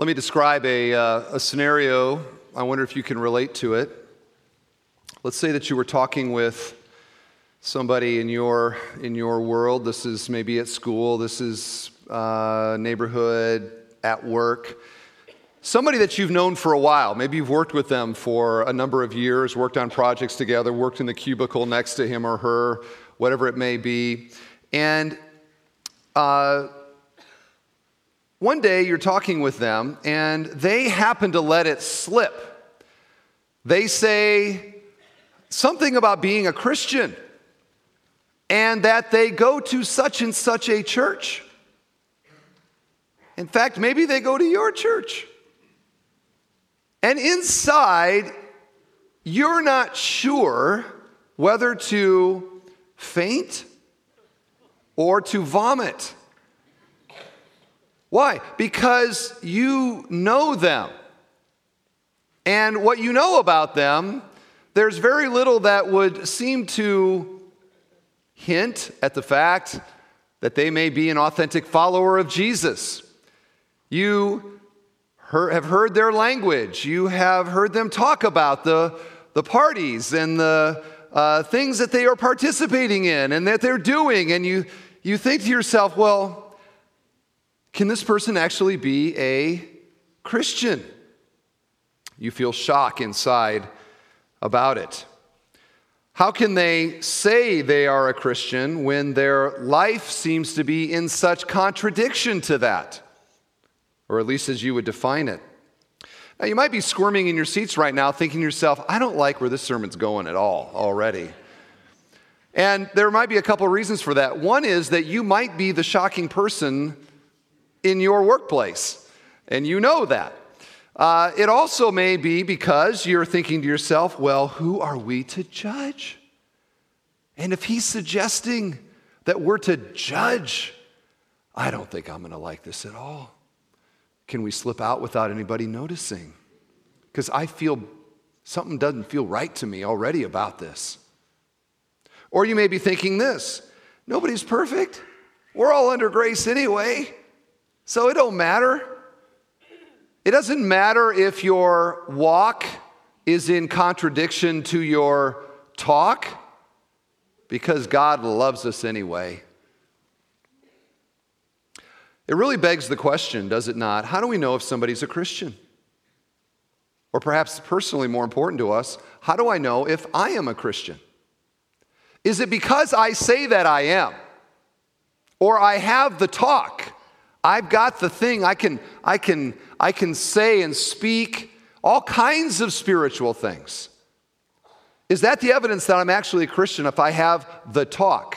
Let me describe a, uh, a scenario. I wonder if you can relate to it. Let's say that you were talking with somebody in your, in your world. This is maybe at school, this is uh, neighborhood, at work. Somebody that you've known for a while. Maybe you've worked with them for a number of years, worked on projects together, worked in the cubicle next to him or her, whatever it may be. And uh, one day you're talking with them and they happen to let it slip. They say something about being a Christian and that they go to such and such a church. In fact, maybe they go to your church. And inside, you're not sure whether to faint or to vomit. Why? Because you know them. And what you know about them, there's very little that would seem to hint at the fact that they may be an authentic follower of Jesus. You have heard their language, you have heard them talk about the, the parties and the uh, things that they are participating in and that they're doing, and you, you think to yourself, well, can this person actually be a Christian? You feel shock inside about it. How can they say they are a Christian when their life seems to be in such contradiction to that? Or at least as you would define it. Now, you might be squirming in your seats right now, thinking to yourself, I don't like where this sermon's going at all already. And there might be a couple reasons for that. One is that you might be the shocking person in your workplace, and you know that. Uh, it also may be because you're thinking to yourself, well, who are we to judge? And if he's suggesting that we're to judge, I don't think I'm going to like this at all. Can we slip out without anybody noticing? Because I feel something doesn't feel right to me already about this. Or you may be thinking this nobody's perfect. We're all under grace anyway. So it don't matter. It doesn't matter if your walk is in contradiction to your talk because God loves us anyway. It really begs the question, does it not? How do we know if somebody's a Christian? Or perhaps personally more important to us, how do I know if I am a Christian? Is it because I say that I am? Or I have the talk? I've got the thing I can, I can, I can say and speak all kinds of spiritual things. Is that the evidence that I'm actually a Christian if I have the talk?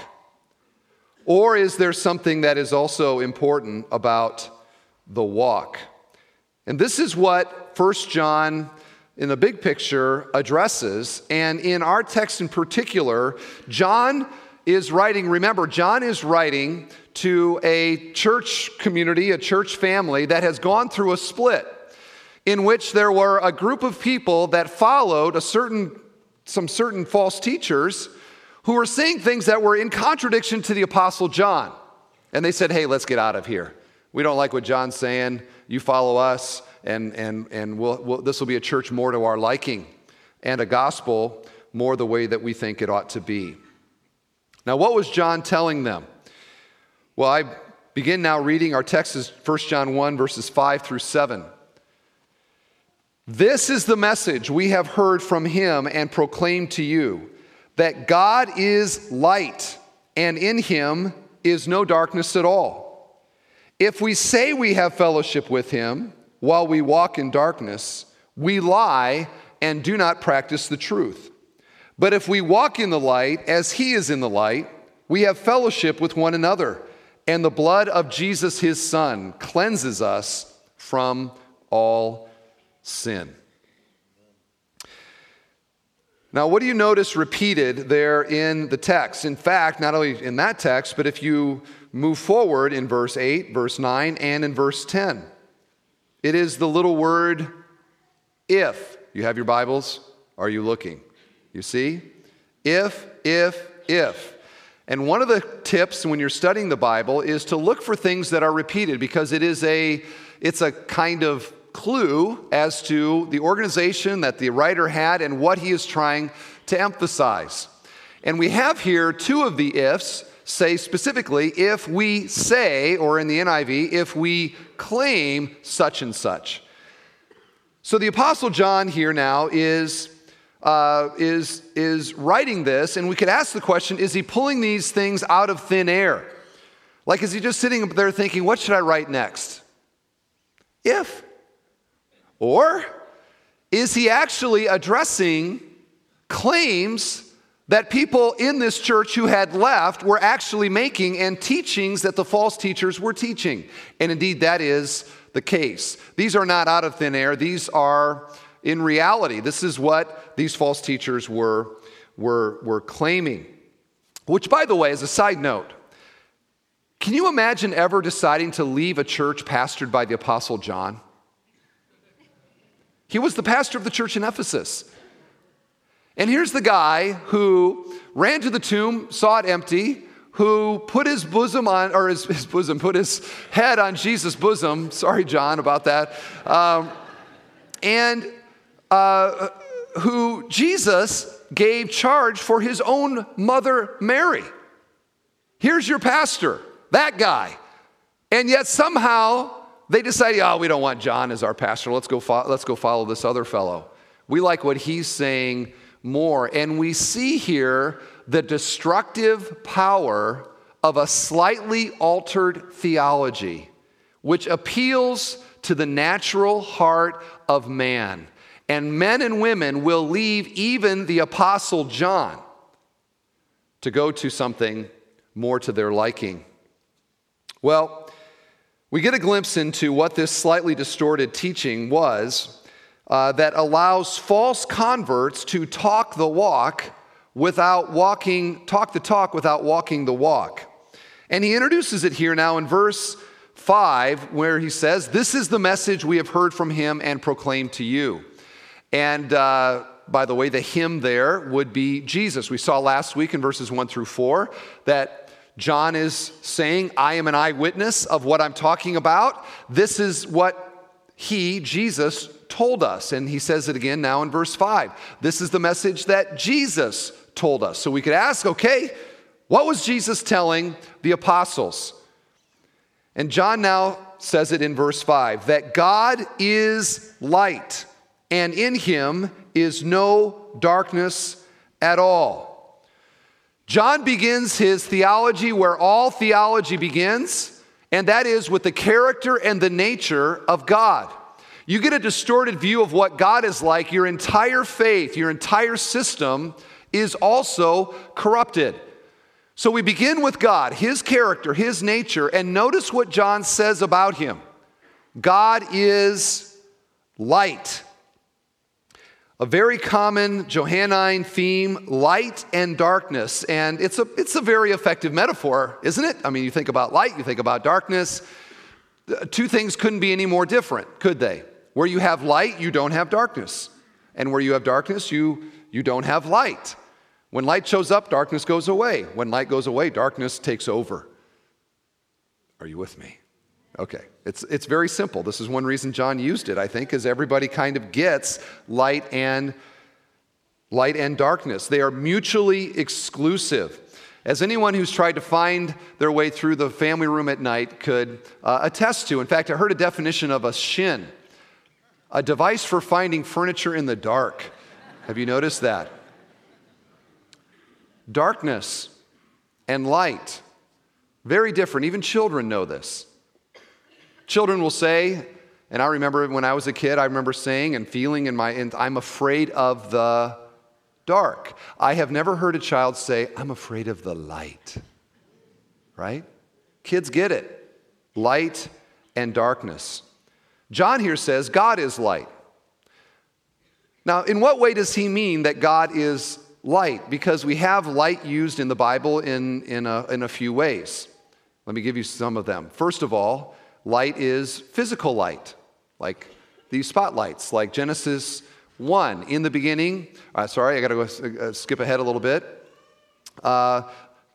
Or is there something that is also important about the walk? And this is what First John, in the big picture, addresses. And in our text in particular, John is writing, remember, John is writing to a church community, a church family that has gone through a split in which there were a group of people that followed a certain, some certain false teachers who were saying things that were in contradiction to the Apostle John. And they said, hey, let's get out of here. We don't like what John's saying. You follow us, and, and, and we'll, we'll, this will be a church more to our liking and a gospel more the way that we think it ought to be. Now, what was John telling them? Well, I begin now reading. Our text is 1 John 1, verses 5 through 7. This is the message we have heard from him and proclaimed to you that God is light, and in him is no darkness at all. If we say we have fellowship with him while we walk in darkness, we lie and do not practice the truth. But if we walk in the light as he is in the light, we have fellowship with one another, and the blood of Jesus, his son, cleanses us from all sin. Now, what do you notice repeated there in the text? In fact, not only in that text, but if you move forward in verse 8, verse 9, and in verse 10, it is the little word if. You have your Bibles? Are you looking? You see? If, if, if. And one of the tips when you're studying the Bible is to look for things that are repeated because it is a it's a kind of clue as to the organization that the writer had and what he is trying to emphasize. And we have here two of the ifs say specifically if we say, or in the NIV, if we claim such and such. So the Apostle John here now is uh, is, is writing this, and we could ask the question is he pulling these things out of thin air? Like, is he just sitting there thinking, what should I write next? If. Or is he actually addressing claims that people in this church who had left were actually making and teachings that the false teachers were teaching? And indeed, that is the case. These are not out of thin air, these are in reality. This is what these false teachers were, were, were claiming. Which, by the way, as a side note, can you imagine ever deciding to leave a church pastored by the Apostle John? He was the pastor of the church in Ephesus. And here's the guy who ran to the tomb, saw it empty, who put his bosom on, or his, his bosom, put his head on Jesus' bosom. Sorry, John, about that. Um, and uh, who Jesus gave charge for his own mother, Mary. Here's your pastor, that guy. And yet somehow they decided, oh, we don't want John as our pastor. Let's go, fo- let's go follow this other fellow. We like what he's saying more. And we see here the destructive power of a slightly altered theology, which appeals to the natural heart of man and men and women will leave even the Apostle John to go to something more to their liking. Well, we get a glimpse into what this slightly distorted teaching was uh, that allows false converts to talk the walk without walking, talk the talk without walking the walk. And he introduces it here now in verse 5, where he says, This is the message we have heard from him and proclaimed to you. And uh, by the way, the him there would be Jesus. We saw last week in verses 1 through 4 that John is saying, I am an eyewitness of what I'm talking about. This is what he, Jesus, told us. And he says it again now in verse 5. This is the message that Jesus told us. So we could ask, okay, what was Jesus telling the apostles? And John now says it in verse 5 that God is light and in him is no darkness at all. John begins his theology where all theology begins, and that is with the character and the nature of God. You get a distorted view of what God is like, your entire faith, your entire system is also corrupted. So we begin with God, His character, His nature, and notice what John says about Him God is light a very common Johannine theme, light and darkness. And it's a, it's a very effective metaphor, isn't it? I mean, you think about light, you think about darkness. Two things couldn't be any more different, could they? Where you have light, you don't have darkness. And where you have darkness, you, you don't have light. When light shows up, darkness goes away. When light goes away, darkness takes over. Are you with me? Okay, it's, it's very simple. This is one reason John used it, I think, because everybody kind of gets light and light and darkness. They are mutually exclusive. As anyone who's tried to find their way through the family room at night could uh, attest to. In fact, I heard a definition of a shin, a device for finding furniture in the dark. Have you noticed that? Darkness and light, very different. Even children know this. Children will say, and I remember when I was a kid, I remember saying and feeling in my, I'm afraid of the dark. I have never heard a child say, I'm afraid of the light. Right? Kids get it light and darkness. John here says, God is light. Now, in what way does he mean that God is light? Because we have light used in the Bible in, in, a, in a few ways. Let me give you some of them. First of all, Light is physical light, like these spotlights, like Genesis 1. In the beginning, uh, sorry, I got to go uh, skip ahead a little bit. Uh,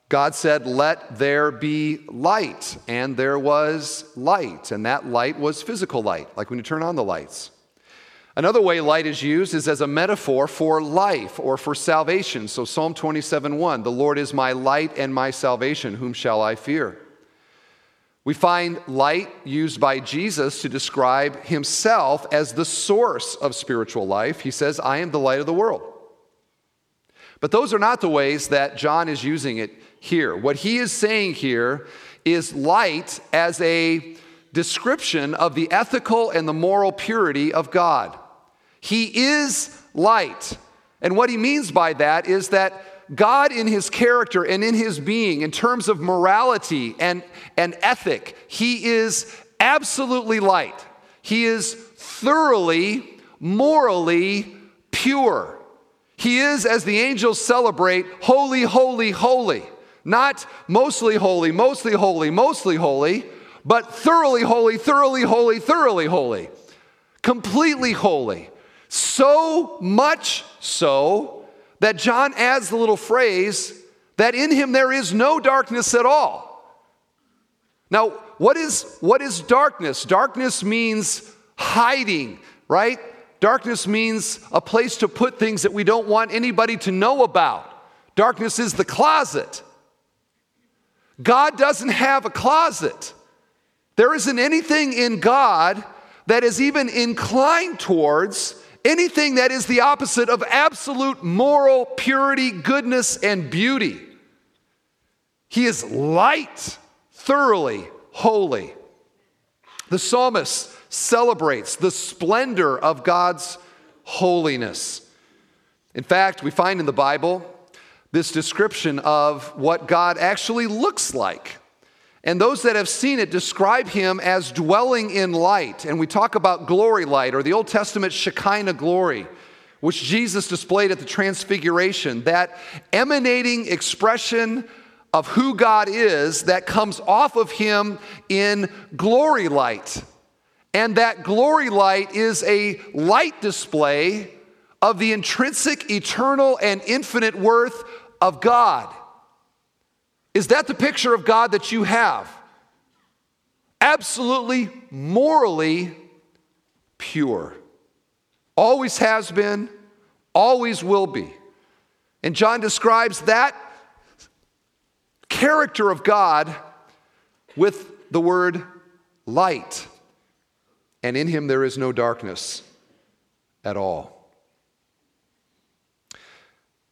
God said, Let there be light. And there was light. And that light was physical light, like when you turn on the lights. Another way light is used is as a metaphor for life or for salvation. So Psalm 27 1, the Lord is my light and my salvation. Whom shall I fear? We find light used by Jesus to describe himself as the source of spiritual life. He says, I am the light of the world. But those are not the ways that John is using it here. What he is saying here is light as a description of the ethical and the moral purity of God. He is light. And what he means by that is that God, in his character and in his being, in terms of morality and, and ethic, he is absolutely light. He is thoroughly, morally pure. He is, as the angels celebrate, holy, holy, holy. Not mostly holy, mostly holy, mostly holy, but thoroughly holy, thoroughly holy, thoroughly holy. Completely holy. So much so that John adds the little phrase that in him there is no darkness at all. Now, what is, what is darkness? Darkness means hiding, right? Darkness means a place to put things that we don't want anybody to know about. Darkness is the closet. God doesn't have a closet. There isn't anything in God that is even inclined towards anything that is the opposite of absolute moral purity, goodness, and beauty. He is light, thoroughly holy. The psalmist celebrates the splendor of God's holiness. In fact, we find in the Bible this description of what God actually looks like. And those that have seen it describe him as dwelling in light. And we talk about glory light or the Old Testament Shekinah glory, which Jesus displayed at the Transfiguration, that emanating expression of who God is that comes off of him in glory light. And that glory light is a light display of the intrinsic, eternal, and infinite worth of God. Is that the picture of God that you have? Absolutely morally pure. Always has been, always will be. And John describes that character of God with the word light. And in him there is no darkness at all.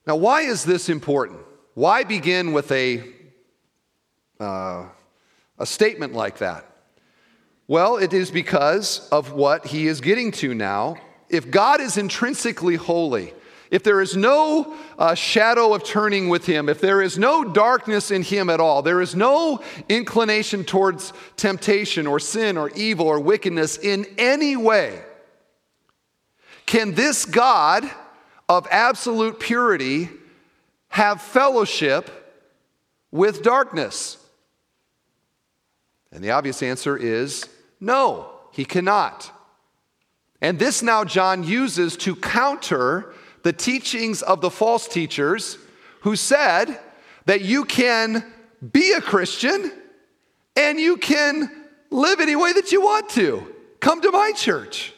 Now, why is this important? Why begin with a, uh, a statement like that? Well, it is because of what he is getting to now. If God is intrinsically holy, if there is no uh, shadow of turning with him, if there is no darkness in him at all, there is no inclination towards temptation or sin or evil or wickedness in any way, can this God of absolute purity have fellowship with darkness? And the obvious answer is no, he cannot. And this now John uses to counter the teachings of the false teachers who said that you can be a Christian and you can live any way that you want to. Come to my church.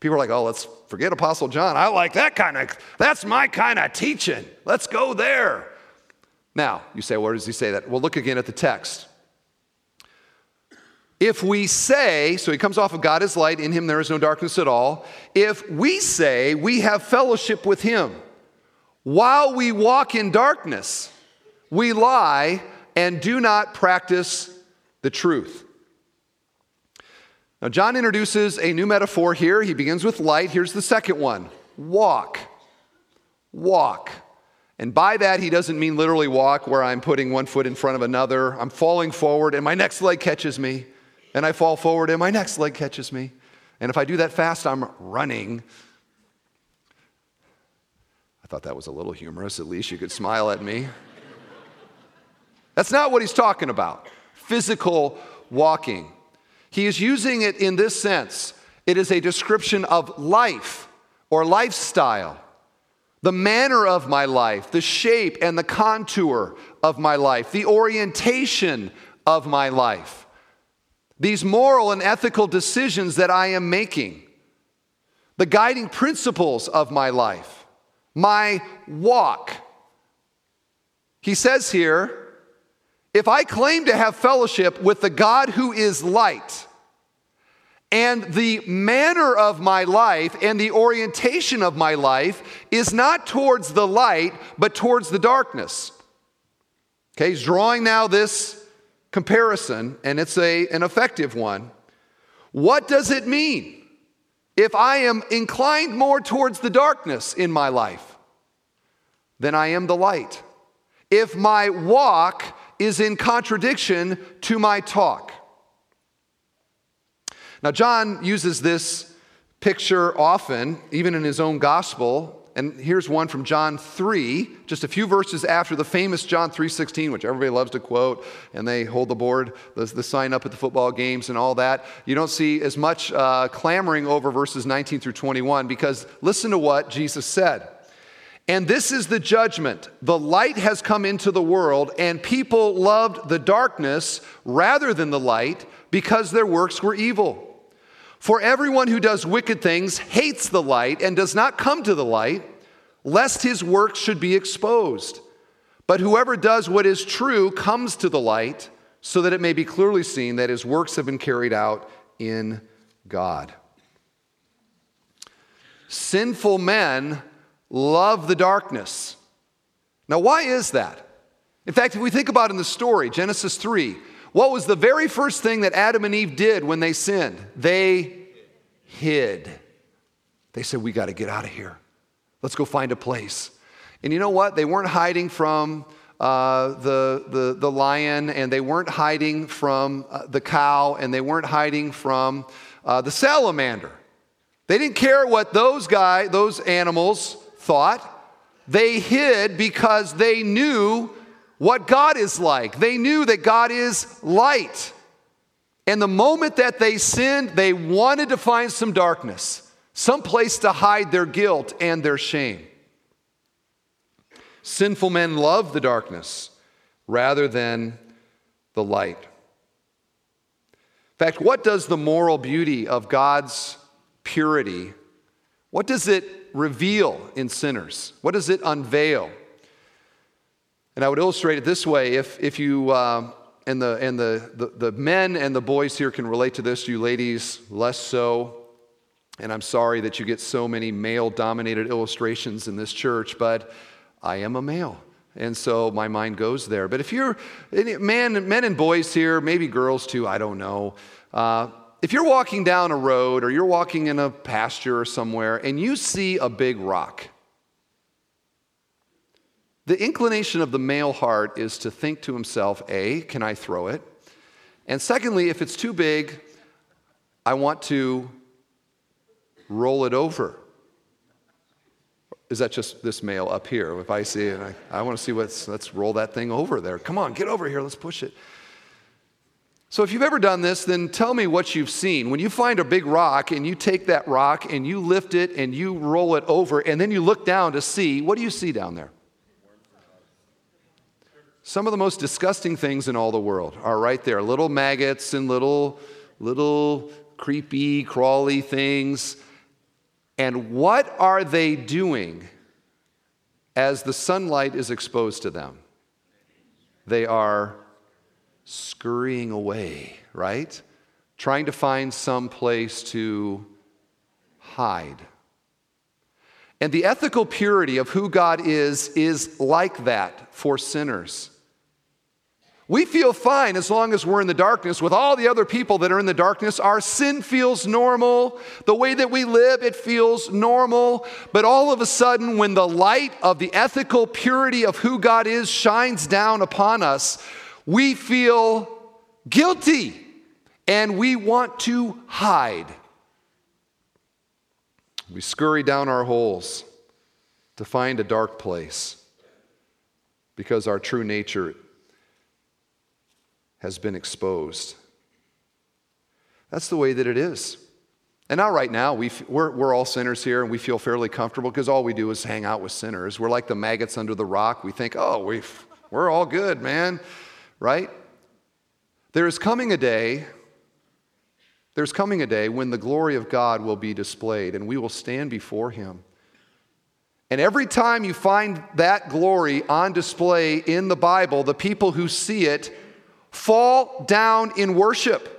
People are like, oh, let's forget Apostle John. I like that kind of, that's my kind of teaching. Let's go there. Now, you say, where does he say that? Well, look again at the text. If we say, so he comes off of God is light, in him there is no darkness at all. If we say we have fellowship with him while we walk in darkness, we lie and do not practice the truth. Now, John introduces a new metaphor here. He begins with light. Here's the second one walk. Walk. And by that, he doesn't mean literally walk, where I'm putting one foot in front of another. I'm falling forward and my next leg catches me and I fall forward and my next leg catches me. And if I do that fast, I'm running. I thought that was a little humorous. At least you could smile at me. That's not what he's talking about. Physical walking. He is using it in this sense it is a description of life or lifestyle. the manner of my life, the shape and the contour of my life, the orientation of my life, these moral and ethical decisions that I am making, the guiding principles of my life, my walk. He says here, if I claim to have fellowship with the God who is light, and the manner of my life and the orientation of my life is not towards the light, but towards the darkness. Okay, he's drawing now this comparison, and it's a, an effective one. What does it mean if I am inclined more towards the darkness in my life than I am the light? If my walk is in contradiction to my talk? Now, John uses this picture often, even in his own gospel. And here's one from John 3, just a few verses after the famous John 3:16, which everybody loves to quote, and they hold the board, the, the sign up at the football games and all that. You don't see as much uh, clamoring over verses 19 through 21 because listen to what Jesus said. And this is the judgment. The light has come into the world, and people loved the darkness rather than the light because their works were evil. For everyone who does wicked things hates the light and does not come to the light, lest his works should be exposed. But whoever does what is true comes to the light, so that it may be clearly seen that his works have been carried out in God. Sinful men love the darkness. Now, why is that? In fact, if we think about in the story, Genesis 3, what was the very first thing that Adam and Eve did when they sinned? They hid. They said, We got to get out of here. Let's go find a place. And you know what? They weren't hiding from uh, the, the, the lion, and they weren't hiding from uh, the cow, and they weren't hiding from uh, the salamander. They didn't care what those guy, those animals thought. They hid because they knew what God is like. They knew that God is light. And the moment that they sinned, they wanted to find some darkness, some place to hide their guilt and their shame. Sinful men love the darkness rather than the light. In fact, what does the moral beauty of God's purity, what does it reveal in sinners? What does it unveil? And I would illustrate it this way if, if you, uh, and, the, and the, the, the men and the boys here can relate to this, you ladies less so. And I'm sorry that you get so many male dominated illustrations in this church, but I am a male. And so my mind goes there. But if you're, man, men and boys here, maybe girls too, I don't know. Uh, if you're walking down a road or you're walking in a pasture or somewhere and you see a big rock, the inclination of the male heart is to think to himself, A, can I throw it? And secondly, if it's too big, I want to roll it over. Is that just this male up here? If I see it, I, I want to see what's, let's roll that thing over there. Come on, get over here, let's push it. So, if you've ever done this, then tell me what you've seen. When you find a big rock and you take that rock and you lift it and you roll it over, and then you look down to see, what do you see down there? Some of the most disgusting things in all the world are right there little maggots and little, little creepy, crawly things. And what are they doing as the sunlight is exposed to them? They are scurrying away, right? Trying to find some place to hide. And the ethical purity of who God is is like that for sinners. We feel fine as long as we're in the darkness with all the other people that are in the darkness. Our sin feels normal. The way that we live, it feels normal. But all of a sudden, when the light of the ethical purity of who God is shines down upon us, we feel guilty and we want to hide. We scurry down our holes to find a dark place because our true nature has been exposed. That's the way that it is. And now, right now, we we're, we're all sinners here and we feel fairly comfortable because all we do is hang out with sinners. We're like the maggots under the rock. We think, oh, we we're all good, man, right? There is coming a day, there's coming a day when the glory of God will be displayed and we will stand before Him. And every time you find that glory on display in the Bible, the people who see it fall down in worship.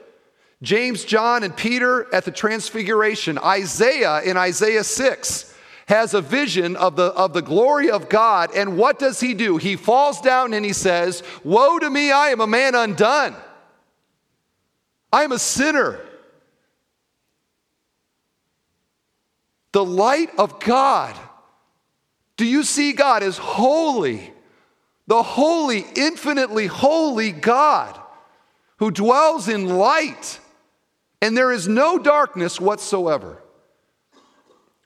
James, John, and Peter at the Transfiguration, Isaiah in Isaiah 6 has a vision of the, of the glory of God. And what does he do? He falls down and he says, Woe to me, I am a man undone. I am a sinner. The light of God. Do you see God as holy? The holy, infinitely holy God who dwells in light and there is no darkness whatsoever.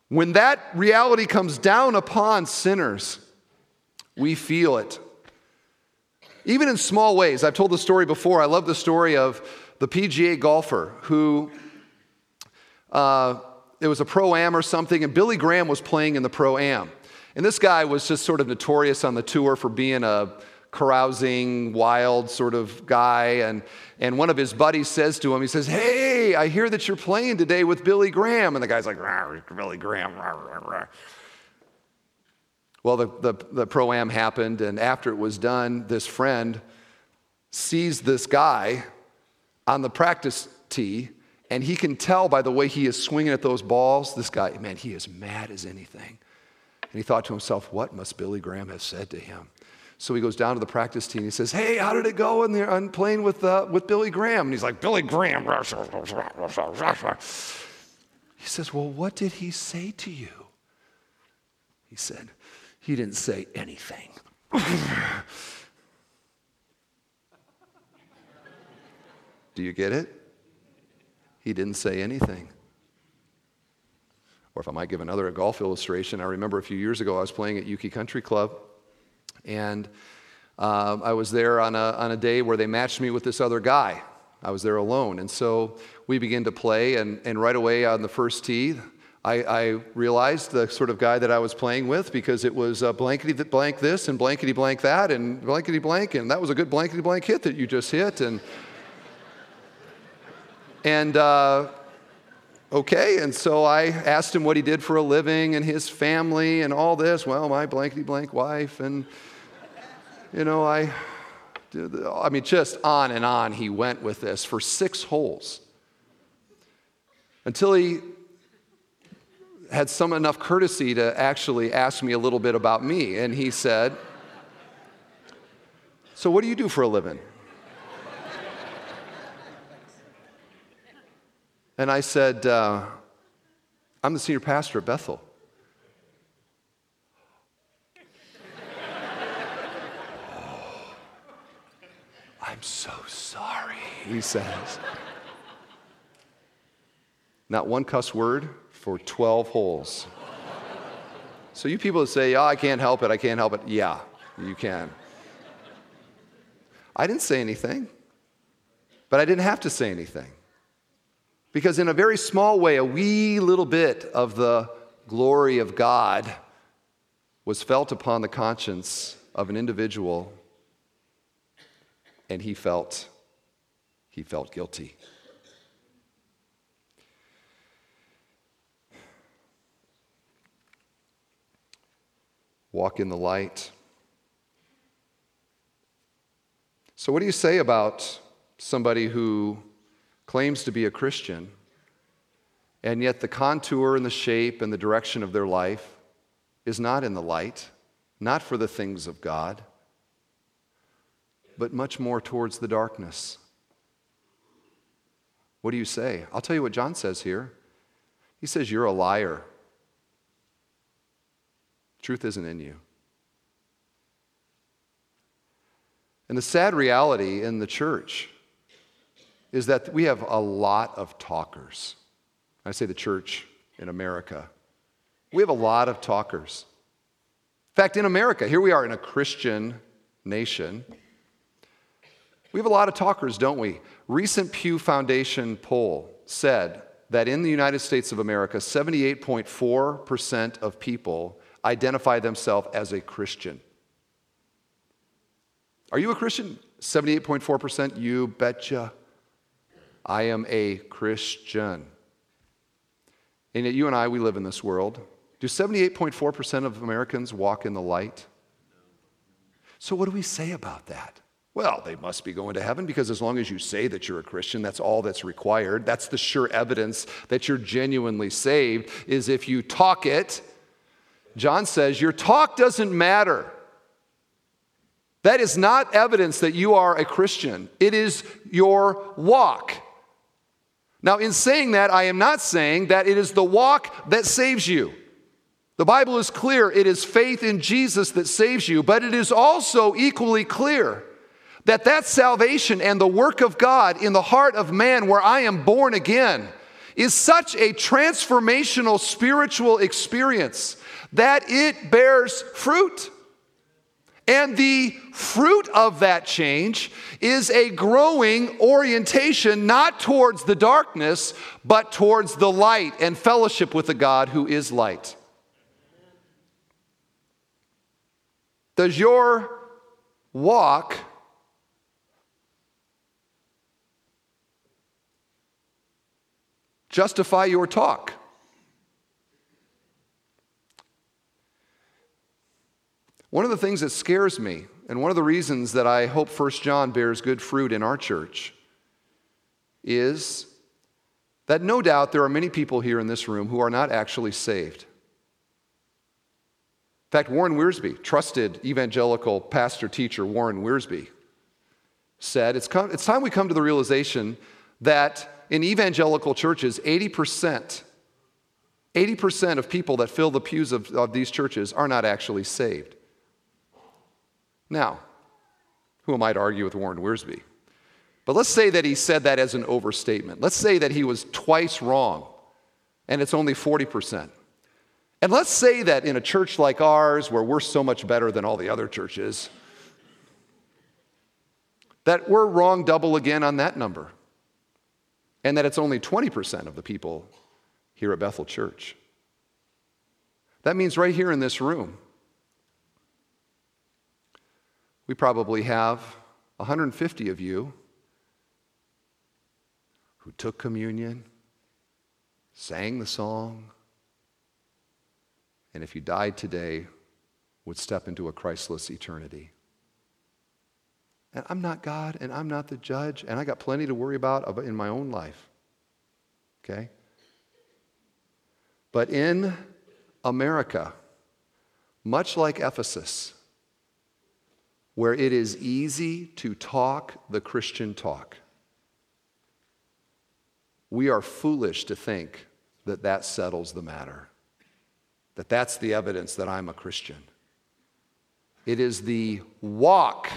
When that reality comes down upon sinners, we feel it. Even in small ways. I've told the story before. I love the story of the PGA golfer who, uh, it was a pro am or something, and Billy Graham was playing in the pro am. And this guy was just sort of notorious on the tour for being a carousing, wild sort of guy. And, and one of his buddies says to him, he says, Hey, I hear that you're playing today with Billy Graham. And the guy's like, Billy Graham. Well, the, the, the pro am happened, and after it was done, this friend sees this guy on the practice tee, and he can tell by the way he is swinging at those balls, this guy, man, he is mad as anything. And he thought to himself, what must Billy Graham have said to him? So he goes down to the practice team. He says, Hey, how did it go in there on playing with, uh, with Billy Graham? And he's like, Billy Graham. He says, Well, what did he say to you? He said, He didn't say anything. Do you get it? He didn't say anything. Or if I might give another golf illustration, I remember a few years ago I was playing at Youche Country Club and uh, I was there on a, on a day where they matched me with this other guy. I was there alone. And so we began to play, and, and right away on the first tee, I, I, realized the sort of guy that I was playing with because it was uh, blankety blank this and blankety blank that and blankety blank, and that was a good blankety blank hit that you just hit. And, and uh, okay, and so I asked him what he did for a living and his family and all this. Well, my blankety blank wife and you know, I, I mean, just on and on he went with this for six holes until he had some enough courtesy to actually ask me a little bit about me. And he said, So, what do you do for a living? And I said, uh, I'm the senior pastor at Bethel. I'm so sorry, he says. Not one cuss word for 12 holes. So, you people that say, oh, I can't help it, I can't help it, yeah, you can. I didn't say anything, but I didn't have to say anything. Because, in a very small way, a wee little bit of the glory of God was felt upon the conscience of an individual and he felt he felt guilty. Walk in the light. So, what do you say about somebody who claims to be a Christian, and yet the contour and the shape and the direction of their life is not in the light, not for the things of God? but much more towards the darkness. What do you say? I'll tell you what John says here. He says, You're a liar. Truth isn't in you. And the sad reality in the church is that we have a lot of talkers. I say the church in America. We have a lot of talkers. In fact, in America, here we are in a Christian nation. We have a lot of talkers, don't we? Recent Pew Foundation poll said that in the United States of America, 78.4% of people identify themselves as a Christian. Are you a Christian? 78.4%? You betcha. I am a Christian. And yet, you and I, we live in this world. Do 78.4% of Americans walk in the light? So, what do we say about that? Well, they must be going to heaven because as long as you say that you're a Christian, that's all that's required. That's the sure evidence that you're genuinely saved, is if you talk it. John says, Your talk doesn't matter. That is not evidence that you are a Christian, it is your walk. Now, in saying that, I am not saying that it is the walk that saves you. The Bible is clear it is faith in Jesus that saves you, but it is also equally clear that that salvation and the work of God in the heart of man where I am born again is such a transformational spiritual experience that it bears fruit. And the fruit of that change is a growing orientation not towards the darkness, but towards the light and fellowship with the God who is light. Does your walk justify your talk? One of the things that scares me, and one of the reasons that I hope First John bears good fruit in our church, is that no doubt there are many people here in this room who are not actually saved. In fact, Warren Wiersbe, trusted evangelical pastor teacher Warren Wiersbe, said it's, come, it's time we come to the realization that in evangelical churches, 80%, 80% of people that fill the pews of, of these churches are not actually saved. Now, who am I to argue with Warren Wiersbe? But let's say that he said that as an overstatement. Let's say that he was twice wrong and it's only 40%. And let's say that in a church like ours, where we're so much better than all the other churches, that we're wrong double again on that number. And that it's only 20% of the people here at Bethel Church. That means right here in this room, we probably have 150 of you who took communion, sang the song, and if you died today, would step into a Christless eternity. And I'm not God, and I'm not the judge, and I got plenty to worry about in my own life. Okay? But in America, much like Ephesus, where it is easy to talk the Christian talk. We are foolish to think that that settles the matter, that that's the evidence that I'm a Christian. It is the walk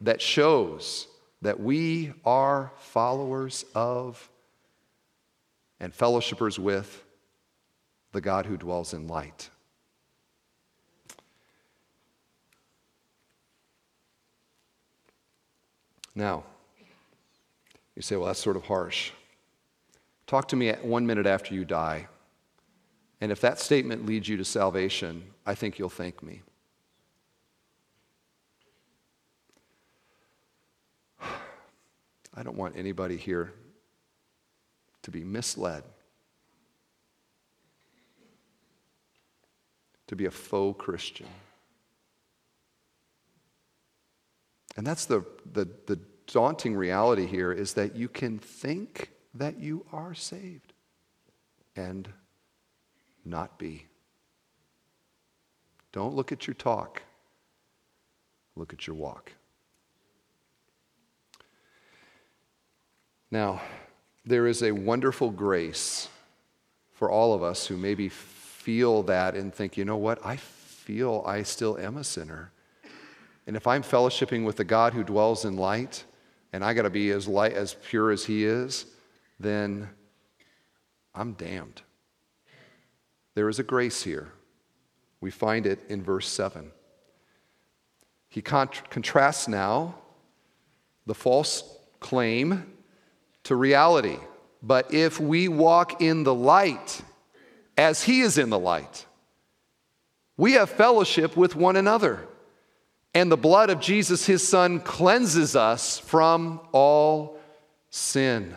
that shows that we are followers of and fellowshippers with the God who dwells in light. Now, you say, well, that's sort of harsh. Talk to me one minute after you die. And if that statement leads you to salvation, I think you'll thank me. I don't want anybody here to be misled, to be a faux Christian. And that's the, the, the daunting reality here is that you can think that you are saved and not be. Don't look at your talk, look at your walk. Now, there is a wonderful grace for all of us who maybe feel that and think, you know what, I feel I still am a sinner. And if I'm fellowshipping with the God who dwells in light, and I got to be as light as pure as he is, then I'm damned. There is a grace here. We find it in verse 7. He cont- contrasts now the false claim to reality. But if we walk in the light, as he is in the light, we have fellowship with one another. And the blood of Jesus, his son, cleanses us from all sin.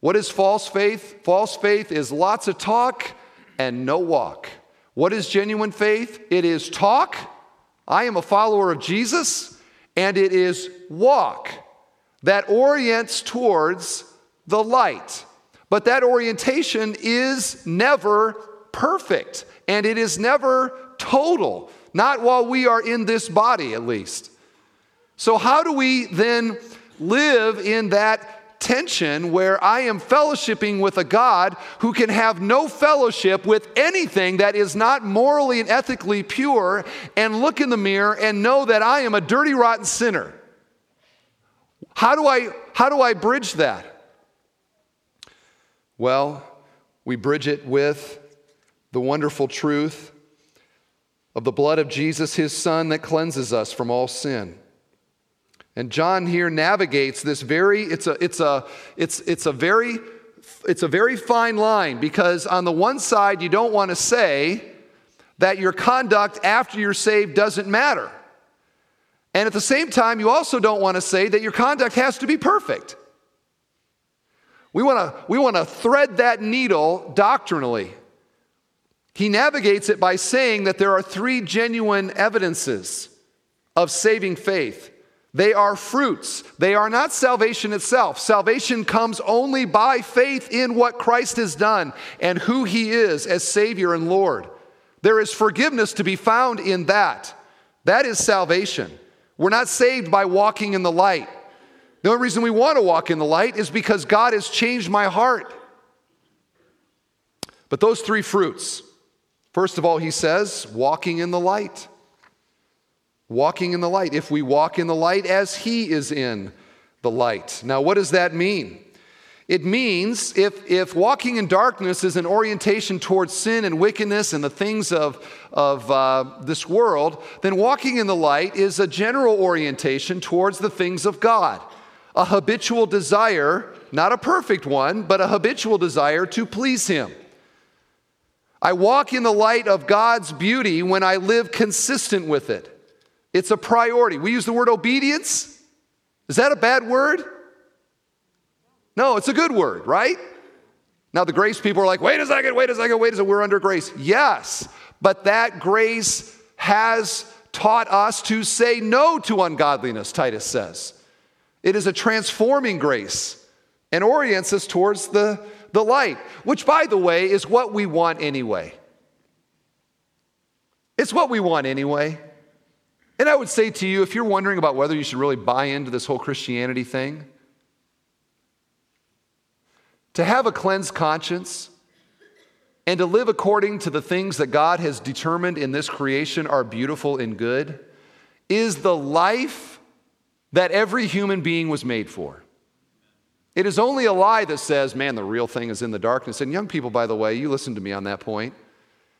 What is false faith? False faith is lots of talk and no walk. What is genuine faith? It is talk. I am a follower of Jesus, and it is walk that orients towards the light. But that orientation is never perfect, and it is never total, not while we are in this body, at least. So, how do we then live in that tension where I am fellowshipping with a God who can have no fellowship with anything that is not morally and ethically pure and look in the mirror and know that I am a dirty, rotten sinner? How do I, how do I bridge that? Well, we bridge it with the wonderful truth of the blood of Jesus, his son, that cleanses us from all sin. And John here navigates this very, it's a, it's a, it's, it's a very, it's a very fine line because on the one side, you don't want to say that your conduct after you're saved doesn't matter. And at the same time, you also don't want to say that your conduct has to be perfect. We want to we want to thread that needle doctrinally. He navigates it by saying that there are three genuine evidences of saving faith. They are fruits. They are not salvation itself. Salvation comes only by faith in what Christ has done and who he is as Savior and Lord. There is forgiveness to be found in that. That is salvation. We're not saved by walking in the light. The only reason we want to walk in the light is because God has changed my heart. But those three fruits, first of all, he says, walking in the light. Walking in the light. If we walk in the light as he is in the light. Now, what does that mean? It means if, if walking in darkness is an orientation towards sin and wickedness and the things of, of uh, this world, then walking in the light is a general orientation towards the things of God a habitual desire, not a perfect one, but a habitual desire to please Him. I walk in the light of God's beauty when I live consistent with it. It's a priority. We use the word obedience. Is that a bad word? No, it's a good word, right? Now, the grace people are like, wait a second, wait a second, wait a second, we're under grace. Yes, but that grace has taught us to say no to ungodliness, Titus says. It is a transforming grace and orients us towards the, the light, which, by the way, is what we want anyway. It's what we want anyway. And I would say to you, if you're wondering about whether you should really buy into this whole Christianity thing, to have a cleansed conscience and to live according to the things that God has determined in this creation are beautiful and good is the life that every human being was made for. It is only a lie that says, man, the real thing is in the darkness. And young people, by the way, you listen to me on that point.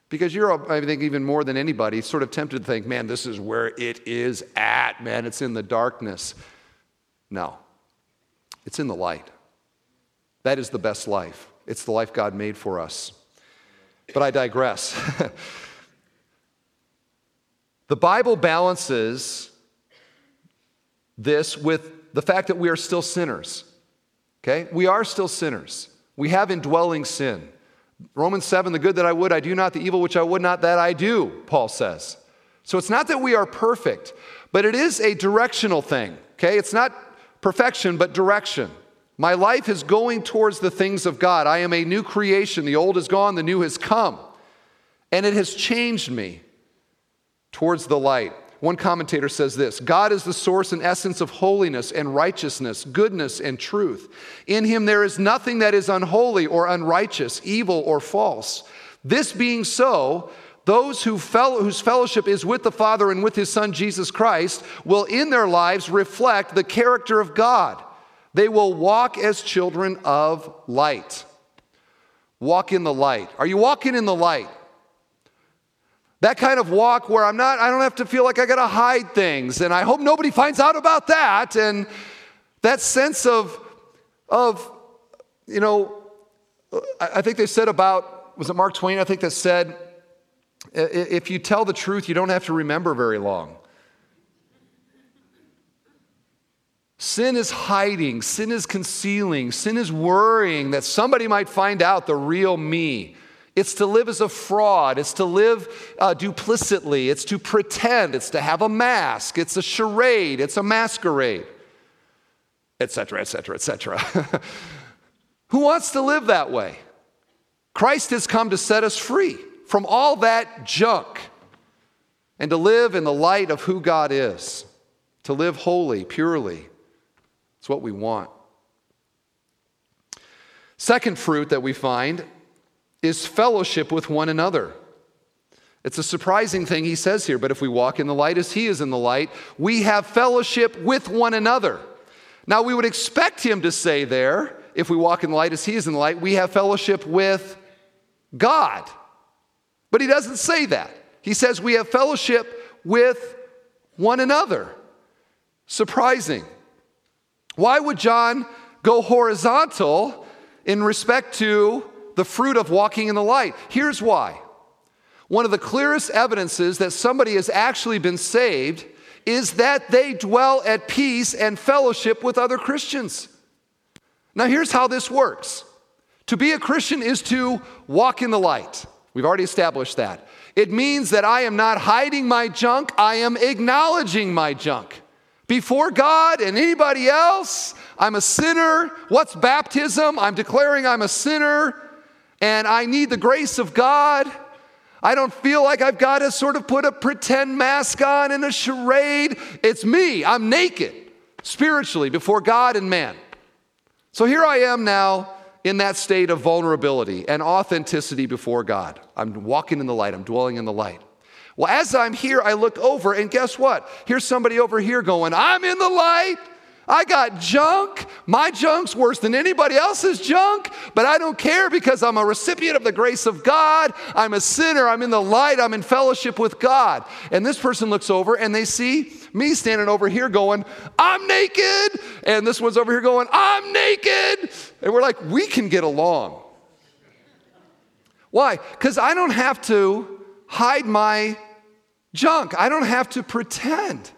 Because you're, I think, even more than anybody, sort of tempted to think, man, this is where it is at, man. It's in the darkness. No, it's in the light. That is the best life. It's the life God made for us. But I digress. the Bible balances this with the fact that we are still sinners. Okay? We are still sinners. We have indwelling sin. Romans 7, the good that I would, I do not, the evil which I would not, that I do, Paul says. So it's not that we are perfect, but it is a directional thing. Okay? It's not perfection, but direction. My life is going towards the things of God. I am a new creation. The old is gone, the new has come. And it has changed me towards the light. One commentator says this God is the source and essence of holiness and righteousness, goodness and truth. In him there is nothing that is unholy or unrighteous, evil or false. This being so, those who fellow, whose fellowship is with the Father and with his Son Jesus Christ will in their lives reflect the character of God. They will walk as children of light. Walk in the light. Are you walking in the light? That kind of walk where I'm not, I don't have to feel like I gotta hide things, and I hope nobody finds out about that. And that sense of, of you know, I think they said about, was it Mark Twain? I think that said, if you tell the truth, you don't have to remember very long. Sin is hiding, sin is concealing, sin is worrying that somebody might find out the real me. It's to live as a fraud, it's to live uh, duplicitly, it's to pretend, it's to have a mask, it's a charade, it's a masquerade, etc., etc., etc. Who wants to live that way? Christ has come to set us free from all that junk and to live in the light of who God is, to live holy, purely. It's what we want. Second fruit that we find is fellowship with one another. It's a surprising thing he says here, but if we walk in the light as he is in the light, we have fellowship with one another. Now, we would expect him to say there, if we walk in the light as he is in the light, we have fellowship with God. But he doesn't say that. He says we have fellowship with one another. Surprising. Why would John go horizontal in respect to the fruit of walking in the light? Here's why. One of the clearest evidences that somebody has actually been saved is that they dwell at peace and fellowship with other Christians. Now, here's how this works to be a Christian is to walk in the light. We've already established that. It means that I am not hiding my junk, I am acknowledging my junk. Before God and anybody else, I'm a sinner. What's baptism? I'm declaring I'm a sinner and I need the grace of God. I don't feel like I've got to sort of put a pretend mask on in a charade. It's me. I'm naked spiritually before God and man. So here I am now in that state of vulnerability and authenticity before God. I'm walking in the light, I'm dwelling in the light. Well, as I'm here, I look over, and guess what? Here's somebody over here going, I'm in the light. I got junk. My junk's worse than anybody else's junk, but I don't care because I'm a recipient of the grace of God. I'm a sinner. I'm in the light. I'm in fellowship with God. And this person looks over and they see me standing over here going, I'm naked. And this one's over here going, I'm naked. And we're like, we can get along. Why? Because I don't have to hide my junk, I don't have to pretend.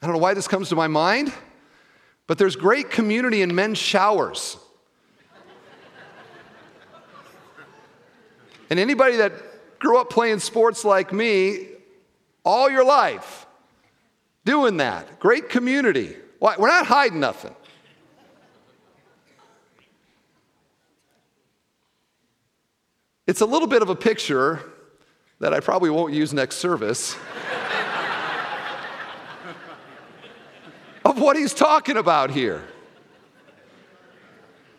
I don't know why this comes to my mind, but there's great community in men's showers. and anybody that grew up playing sports like me all your life, doing that, great community. Why? We're not hiding nothing. It's a little bit of a picture that I probably won't use next service. what he's talking about here.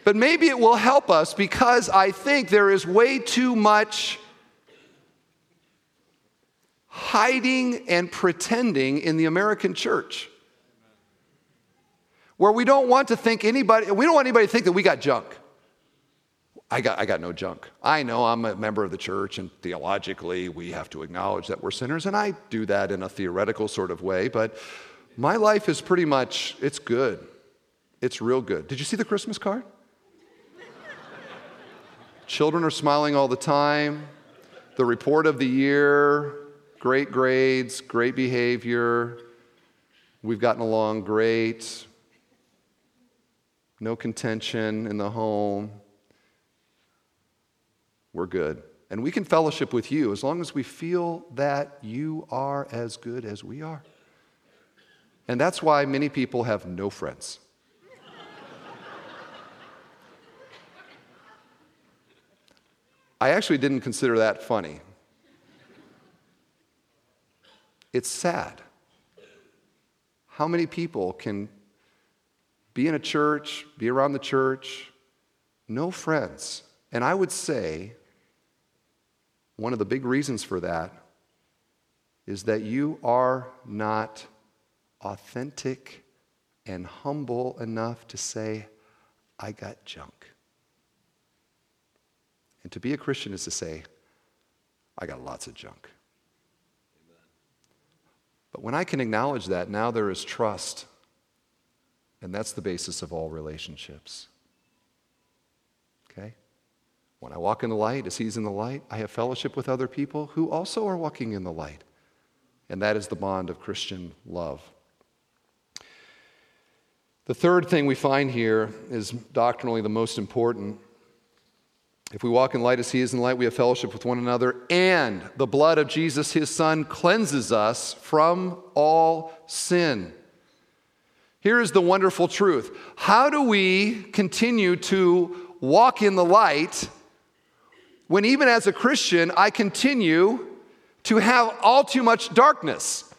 But maybe it will help us because I think there is way too much hiding and pretending in the American church. Where we don't want to think anybody, we don't want anybody to think that we got junk. I got, I got no junk. I know I'm a member of the church, and theologically, we have to acknowledge that we're sinners, and I do that in a theoretical sort of way, but my life is pretty much, it's good. It's real good. Did you see the Christmas card? Children are smiling all the time. The report of the year, great grades, great behavior. We've gotten along great. No contention in the home. We're good. And we can fellowship with you as long as we feel that you are as good as we are. And that's why many people have no friends. I actually didn't consider that funny. It's sad. How many people can be in a church, be around the church, no friends? And I would say one of the big reasons for that is that you are not authentic and humble enough to say, I got junk. And to be a Christian is to say, I got lots of junk. But when I can acknowledge that, now there is trust. And that's the basis of all relationships. Okay? When I walk in the light as He's in the light, I have fellowship with other people who also are walking in the light. And that is the bond of Christian love. The third thing we find here is doctrinally the most important. If we walk in light as He is in light, we have fellowship with one another, and the blood of Jesus, His Son, cleanses us from all sin. Here is the wonderful truth How do we continue to walk in the light when, even as a Christian, I continue to have all too much darkness?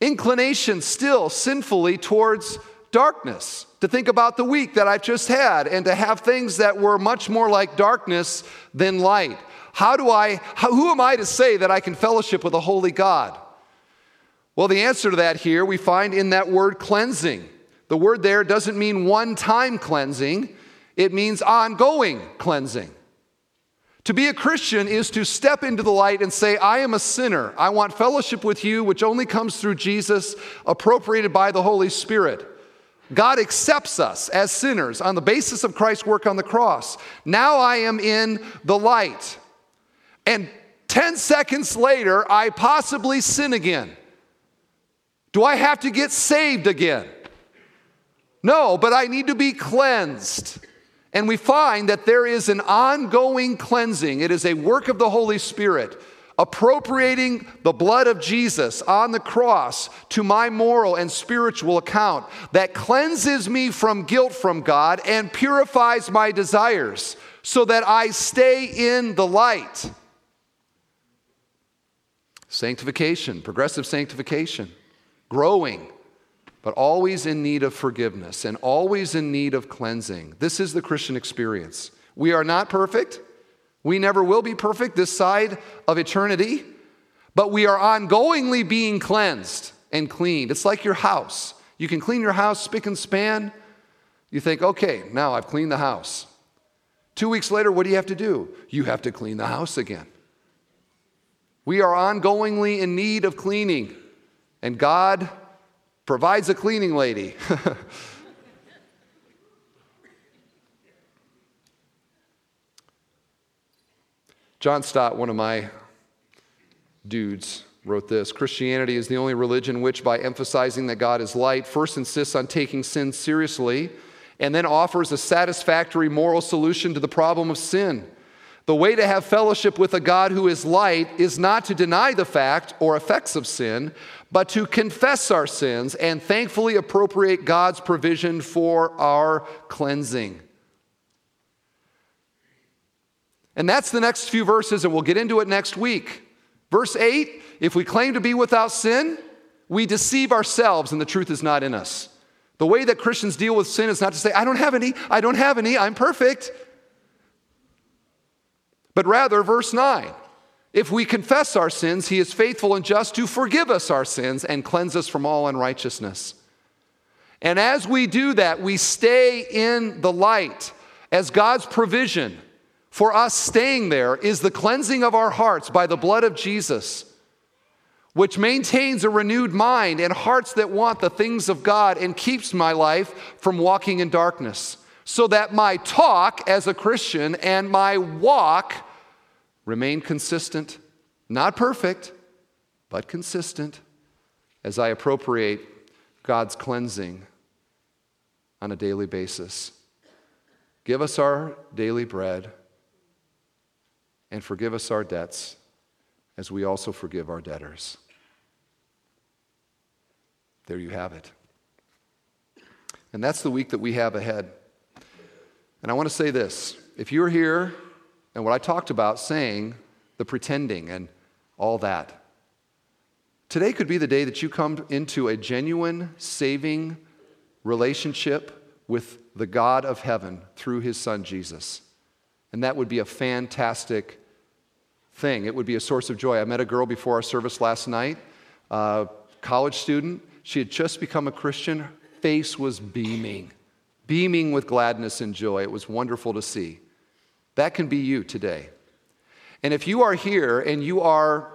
Inclination still sinfully towards darkness, to think about the week that I've just had, and to have things that were much more like darkness than light. How do I, how, who am I to say that I can fellowship with a holy God? Well, the answer to that here we find in that word cleansing. The word there doesn't mean one time cleansing, it means ongoing cleansing. To be a Christian is to step into the light and say, I am a sinner. I want fellowship with you, which only comes through Jesus, appropriated by the Holy Spirit. God accepts us as sinners on the basis of Christ's work on the cross. Now I am in the light. And 10 seconds later, I possibly sin again. Do I have to get saved again? No, but I need to be cleansed. And we find that there is an ongoing cleansing, it is a work of the Holy Spirit appropriating the blood of Jesus on the cross to my moral and spiritual account that cleanses me from guilt from God and purifies my desires so that I stay in the light. Sanctification, progressive sanctification, growing, but always in need of forgiveness and always in need of cleansing. This is the Christian experience. We are not perfect. We never will be perfect this side of eternity, but we are ongoingly being cleansed and cleaned. It's like your house. You can clean your house spick and span. You think, okay, now I've cleaned the house. Two weeks later, what do you have to do? You have to clean the house again. We are ongoingly in need of cleaning, and God provides a cleaning lady. John Stott, one of my dudes, wrote this Christianity is the only religion which, by emphasizing that God is light, first insists on taking sin seriously and then offers a satisfactory moral solution to the problem of sin. The way to have fellowship with a God who is light is not to deny the fact or effects of sin, but to confess our sins and thankfully appropriate God's provision for our cleansing. And that's the next few verses, and we'll get into it next week. Verse 8 if we claim to be without sin, we deceive ourselves, and the truth is not in us. The way that Christians deal with sin is not to say, I don't have any, I don't have any, I'm perfect. But rather, verse 9 if we confess our sins, he is faithful and just to forgive us our sins and cleanse us from all unrighteousness. And as we do that, we stay in the light as God's provision for us staying there is the cleansing of our hearts by the blood of Jesus, which maintains a renewed mind and hearts that want the things of God and keeps my life from walking in darkness, so that my talk as a Christian and my walk remain consistent, not perfect, but consistent as I appropriate God's cleansing on a daily basis. Give us our daily bread and forgive us our debts as we also forgive our debtors. There you have it. And that's the week that we have ahead. And I want to say this if you're here and what I talked about saying, the pretending and all that, today could be the day that you come into a genuine, saving relationship with the God of heaven through his son Jesus. And that would be a fantastic thing. It would be a source of joy. I met a girl before our service last night, a college student. She had just become a Christian. Her face was beaming, beaming with gladness and joy. It was wonderful to see. That can be you today. And if you are here and you are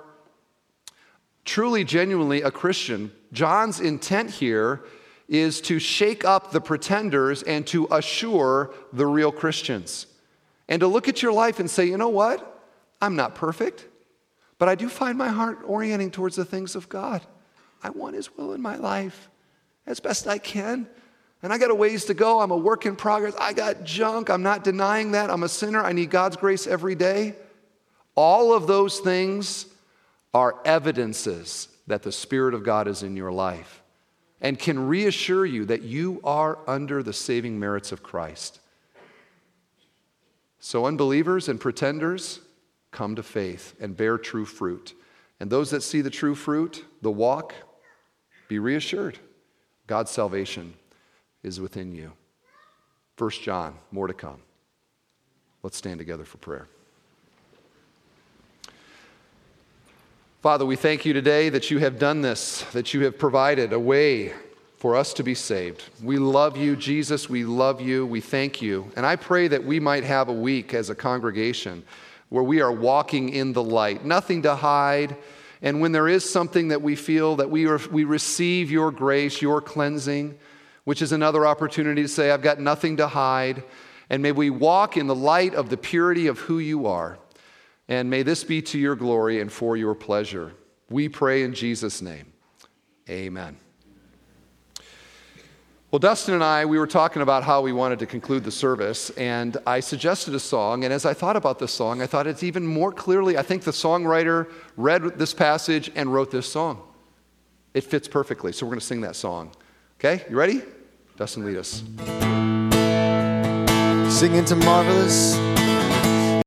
truly, genuinely a Christian, John's intent here is to shake up the pretenders and to assure the real Christians. And to look at your life and say, you know what? I'm not perfect, but I do find my heart orienting towards the things of God. I want His will in my life as best I can. And I got a ways to go. I'm a work in progress. I got junk. I'm not denying that. I'm a sinner. I need God's grace every day. All of those things are evidences that the Spirit of God is in your life and can reassure you that you are under the saving merits of Christ. So, unbelievers and pretenders come to faith and bear true fruit. And those that see the true fruit, the walk, be reassured. God's salvation is within you. First John, more to come. Let's stand together for prayer. Father, we thank you today that you have done this, that you have provided a way for us to be saved. We love you, Jesus. We love you. We thank you. And I pray that we might have a week as a congregation where we are walking in the light, nothing to hide. And when there is something that we feel that we, are, we receive your grace, your cleansing, which is another opportunity to say, I've got nothing to hide. And may we walk in the light of the purity of who you are. And may this be to your glory and for your pleasure. We pray in Jesus' name. Amen. Well, Dustin and I, we were talking about how we wanted to conclude the service, and I suggested a song. And as I thought about this song, I thought it's even more clearly, I think the songwriter read this passage and wrote this song. It fits perfectly. So we're going to sing that song. Okay, you ready? Dustin, lead us. Singing to marvelous